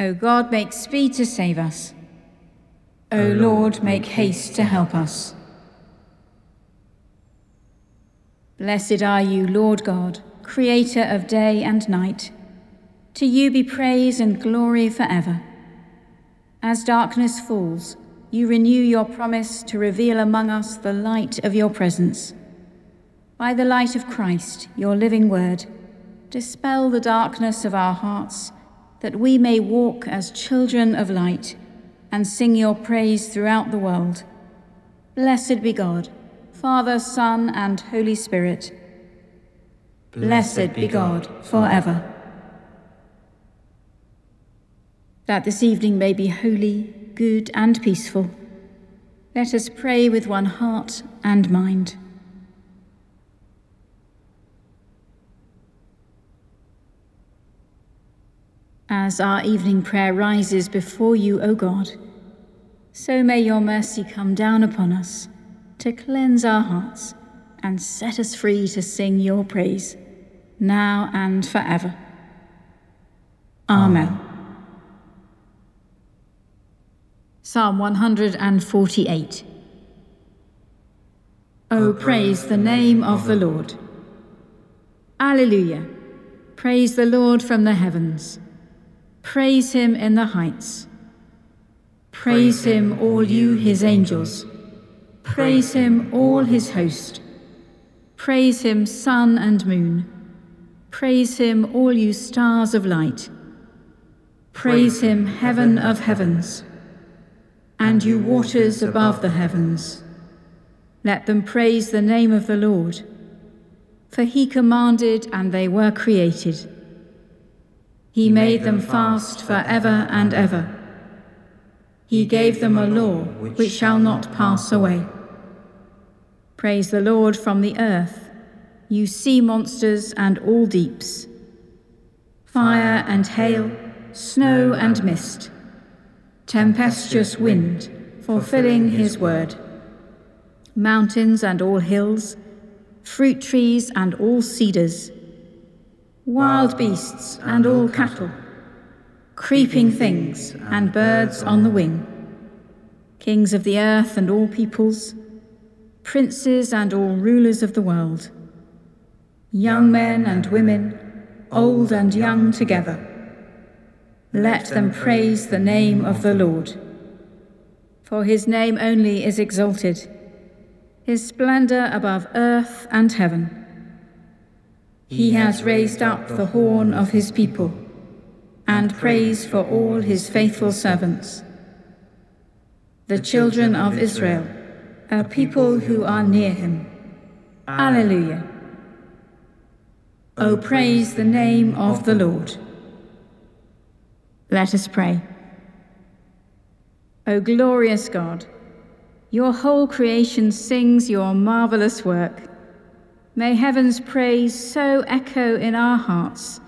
O God, make speed to save us. O Lord, make haste to help us. Blessed are you, Lord God, creator of day and night. To you be praise and glory forever. As darkness falls, you renew your promise to reveal among us the light of your presence. By the light of Christ, your living word, dispel the darkness of our hearts that we may walk as children of light and sing your praise throughout the world. Blessed be God, Father, Son, and Holy Spirit. Blessed be God forever. That this evening may be holy, good, and peaceful, let us pray with one heart and mind. As our evening prayer rises before you, O God, so may your mercy come down upon us to cleanse our hearts and set us free to sing your praise, now and forever. Amen. Psalm 148. O praise the name of the Lord. Alleluia. Praise the Lord from the heavens. Praise him in the heights. Praise him, all you his angels. Praise him, all his host. Praise him, sun and moon. Praise him, all you stars of light. Praise him, heaven of heavens. And you waters above the heavens. Let them praise the name of the Lord. For he commanded, and they were created. He made them fast for ever and ever. He gave them a law which shall not pass away. Praise the Lord from the earth, you sea monsters and all deeps. Fire and hail, snow and mist, tempestuous wind, fulfilling his word. Mountains and all hills, fruit trees and all cedars wild beasts and all cattle, creeping things and birds on the wing, kings of the earth and all peoples, princes and all rulers of the world, young men and women, old and young together. Let them praise the name of the Lord. For his name only is exalted, his splendour above earth and heaven. He has raised up the horn of his people, and praise for all his faithful servants. The children of Israel, a people who are near him. Alleluia. O praise the name of the Lord. Let us pray. O glorious God, your whole creation sings your marvelous work. May heaven's praise so echo in our hearts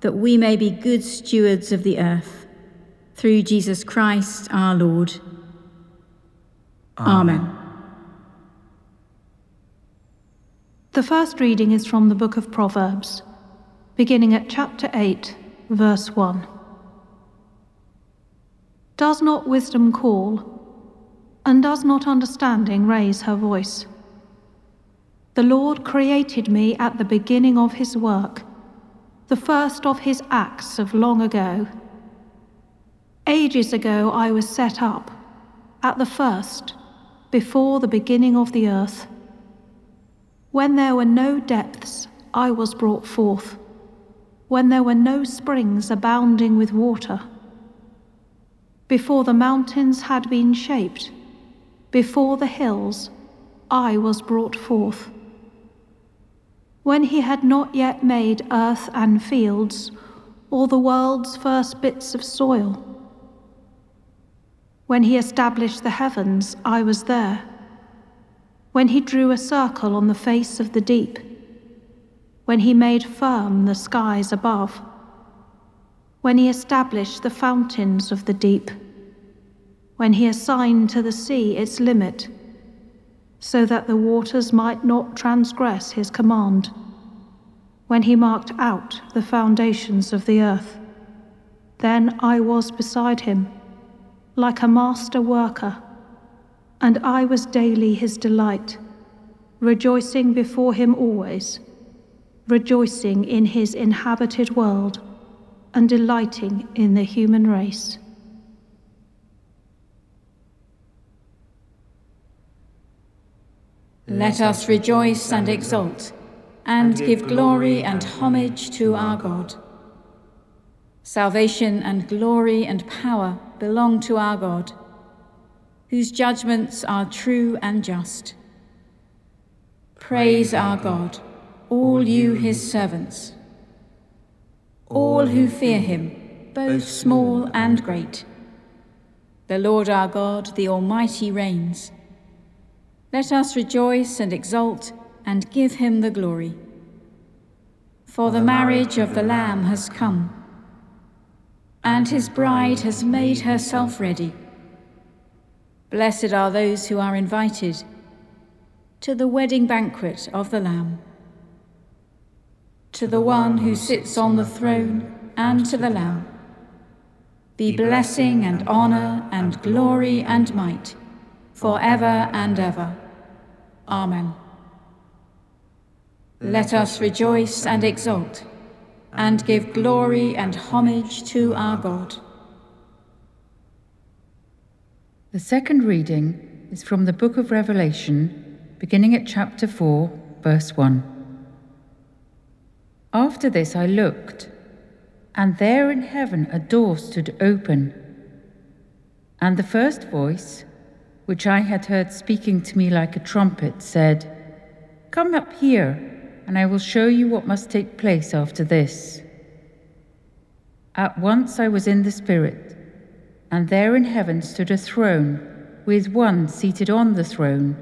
that we may be good stewards of the earth. Through Jesus Christ our Lord. Amen. Amen. The first reading is from the book of Proverbs, beginning at chapter 8, verse 1. Does not wisdom call, and does not understanding raise her voice? The Lord created me at the beginning of his work, the first of his acts of long ago. Ages ago I was set up, at the first, before the beginning of the earth. When there were no depths, I was brought forth, when there were no springs abounding with water. Before the mountains had been shaped, before the hills, I was brought forth when he had not yet made earth and fields, or the world's first bits of soil. When he established the heavens, I was there. When he drew a circle on the face of the deep. When he made firm the skies above. When he established the fountains of the deep. When he assigned to the sea its limit so that the waters might not transgress his command, when he marked out the foundations of the earth. Then I was beside him, like a master worker, and I was daily his delight, rejoicing before him always, rejoicing in his inhabited world, and delighting in the human race. Let us rejoice and exult, and give glory and homage to our God. Salvation and glory and power belong to our God, whose judgments are true and just. Praise our God, all you his servants, all who fear him, both small and great. The Lord our God, the Almighty, reigns. Let us rejoice and exult and give him the glory. For the marriage of the Lamb has come and his bride has made herself ready. Blessed are those who are invited to the wedding banquet of the Lamb. To the one who sits on the throne and to the Lamb be blessing and honour and glory and might for ever and ever. Amen. Let us rejoice and exult and give glory and homage to our God. The second reading is from the book of Revelation, beginning at chapter 4, verse 1. After this I looked, and there in heaven a door stood open. And the first voice, which I had heard speaking to me like a trumpet, said, Come up here and I will show you what must take place after this. At once I was in the Spirit, and there in heaven stood a throne, with one seated on the throne.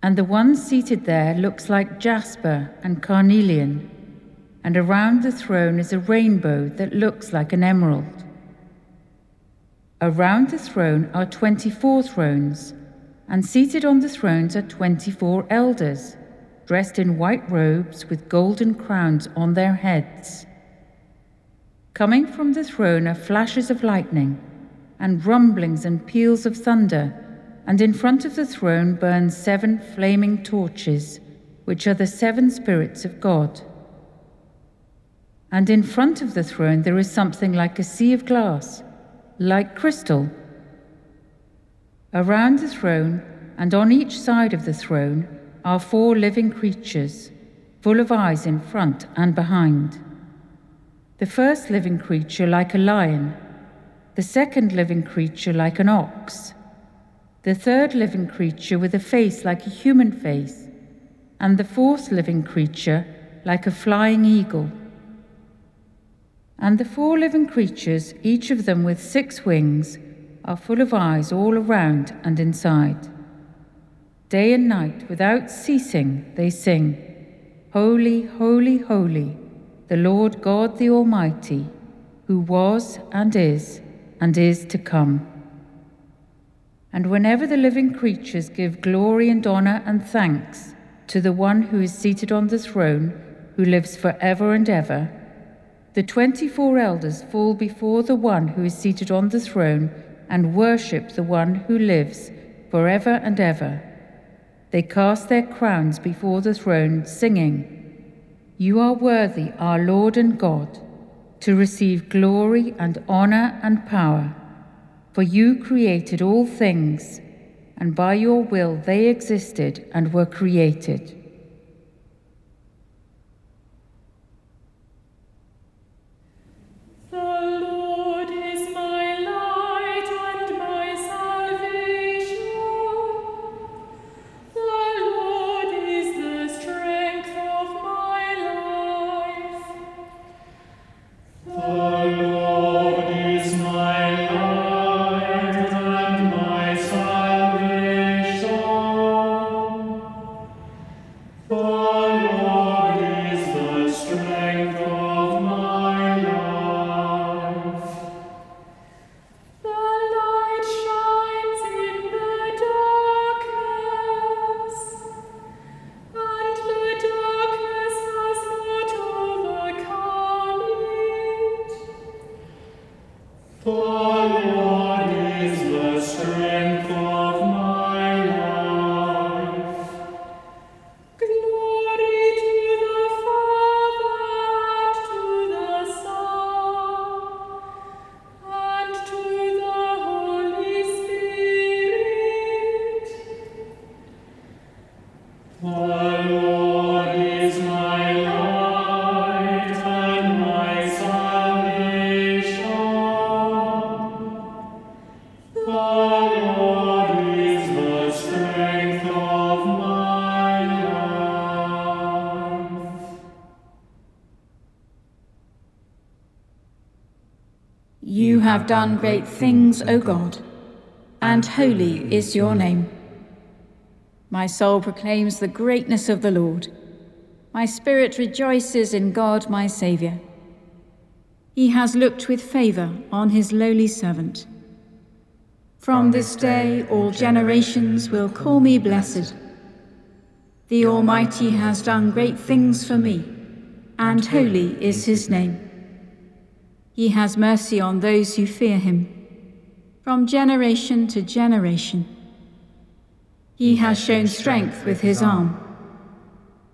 And the one seated there looks like jasper and carnelian, and around the throne is a rainbow that looks like an emerald. Around the throne are twenty four thrones, and seated on the thrones are twenty four elders dressed in white robes with golden crowns on their heads. Coming from the throne are flashes of lightning, and rumblings and peals of thunder, and in front of the throne burn seven flaming torches, which are the seven spirits of God. And in front of the throne there is something like a sea of glass, like crystal. Around the throne, and on each side of the throne, are four living creatures, full of eyes in front and behind. The first living creature like a lion, the second living creature like an ox, the third living creature with a face like a human face, and the fourth living creature like a flying eagle. And the four living creatures, each of them with six wings, are full of eyes all around and inside. Day and night, without ceasing, they sing, Holy, holy, holy, the Lord God the Almighty, who was and is and is to come. And whenever the living creatures give glory and honor and thanks to the one who is seated on the throne, who lives for ever and ever, the twenty four elders fall before the one who is seated on the throne and worship the one who lives for ever and ever they cast their crowns before the throne, singing, You are worthy, our Lord and God, to receive glory and honor and power. For you created all things, and by your will they existed and were created. For have done great things, O God, and holy is your name. My soul proclaims the greatness of the Lord. My spirit rejoices in God my Saviour. He has looked with favour on his lowly servant. From this day all generations will call me blessed. The Almighty has done great things for me, and holy is his name. He has mercy on those who fear him, from generation to generation. He has shown strength with his arm,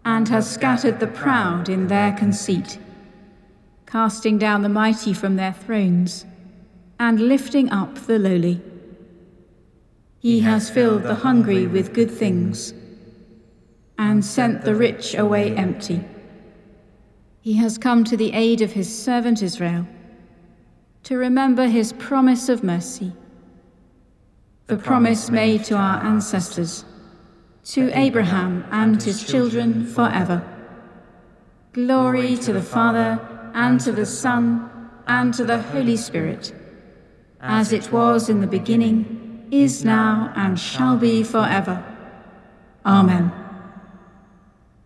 and has scattered the proud in their conceit, casting down the mighty from their thrones, and lifting up the lowly. He has filled the hungry with good things, and sent the rich away empty. He has come to the aid of his servant Israel to remember his promise of mercy, the promise made to our ancestors, to Abraham and his children forever. Glory to the Father, and to the Son, and to the Holy Spirit, as it was in the beginning, is now, and shall be forever. Amen.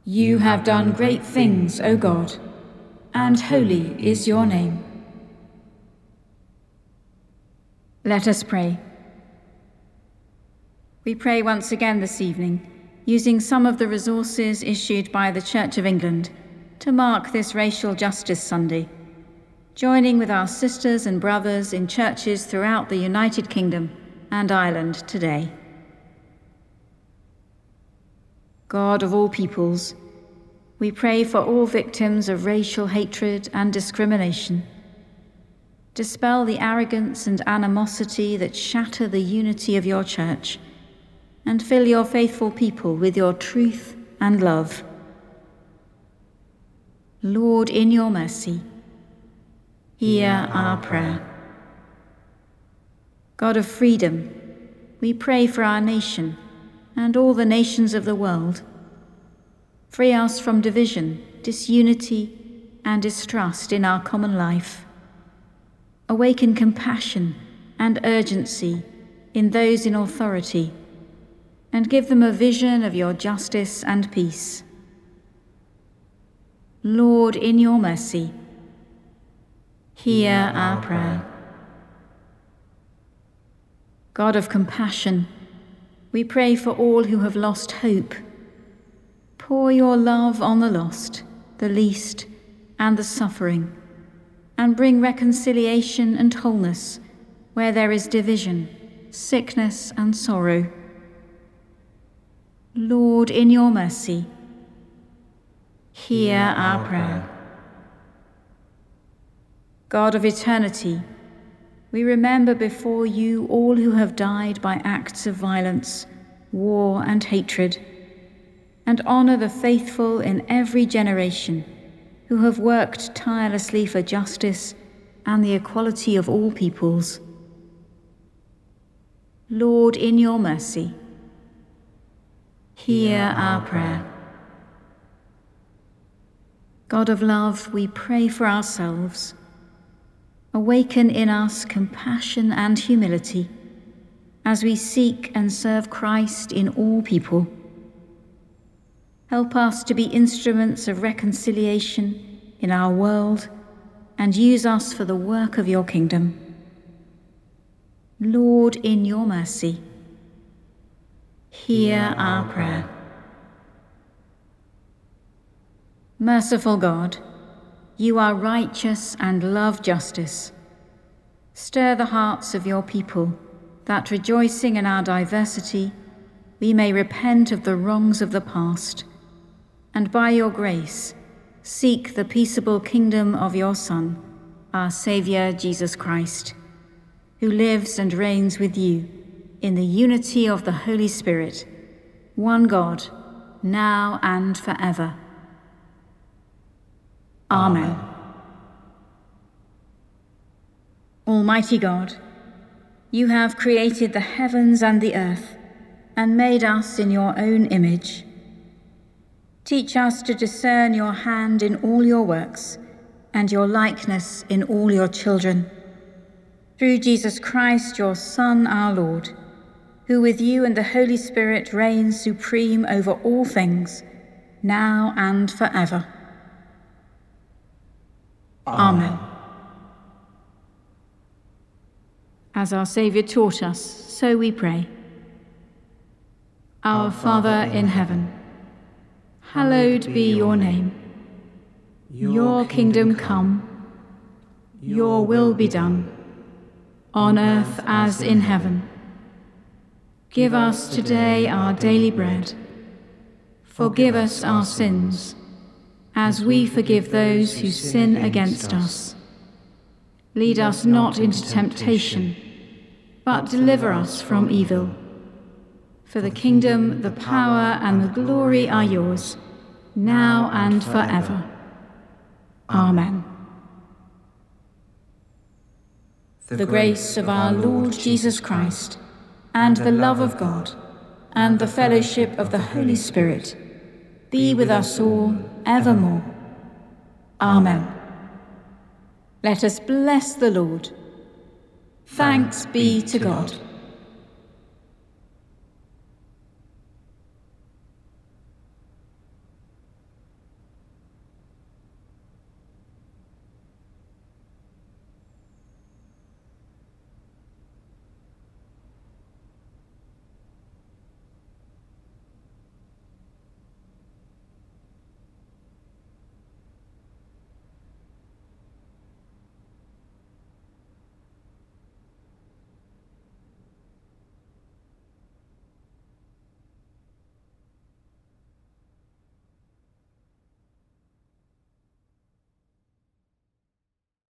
You have done great things, O God, and holy is your name. Let us pray. We pray once again this evening, using some of the resources issued by the Church of England to mark this Racial Justice Sunday, joining with our sisters and brothers in churches throughout the United Kingdom and Ireland today. God of all peoples, we pray for all victims of racial hatred and discrimination Dispel the arrogance and animosity that shatter the unity of your church, and fill your faithful people with your truth and love. Lord, in your mercy, hear our prayer. God of freedom, we pray for our nation and all the nations of the world. Free us from division, disunity, and distrust in our common life awaken compassion and urgency in those in authority, and give them a vision of your justice and peace. Lord, in your mercy, hear our prayer. God of compassion, we pray for all who have lost hope. Pour your love on the lost, the least, and the suffering and bring reconciliation and wholeness where there is division, sickness, and sorrow. Lord, in your mercy, hear our prayer. God of eternity, we remember before you all who have died by acts of violence, war, and hatred, and honour the faithful in every generation who have worked tirelessly for justice and the equality of all peoples. Lord, in your mercy, hear our prayer. God of love, we pray for ourselves. Awaken in us compassion and humility as we seek and serve Christ in all people. Help us to be instruments of reconciliation in our world and use us for the work of your kingdom. Lord, in your mercy, hear our prayer. Merciful God, you are righteous and love justice. Stir the hearts of your people, that rejoicing in our diversity, we may repent of the wrongs of the past, and by your grace seek the peaceable kingdom of your Son, our Saviour Jesus Christ, who lives and reigns with you in the unity of the Holy Spirit, one God, now and forever. Amen. Almighty God, you have created the heavens and the earth and made us in your own image. Teach us to discern your hand in all your works and your likeness in all your children. Through Jesus Christ, your Son, our Lord, who with you and the Holy Spirit reigns supreme over all things, now and forever. Amen. As our Saviour taught us, so we pray. Our Father in heaven, hallowed be your name. Your kingdom come, your will be done, on earth as in heaven. Give us today our daily bread. Forgive us our sins, as we forgive those who sin against us. Lead us not into temptation, but deliver us from evil. For the kingdom, the power, and the glory are yours, now and forever. Amen. The grace of our Lord Jesus Christ and the love of God, and the fellowship of the Holy Spirit be with us all evermore. Amen. Let us bless the Lord. Thanks be to God.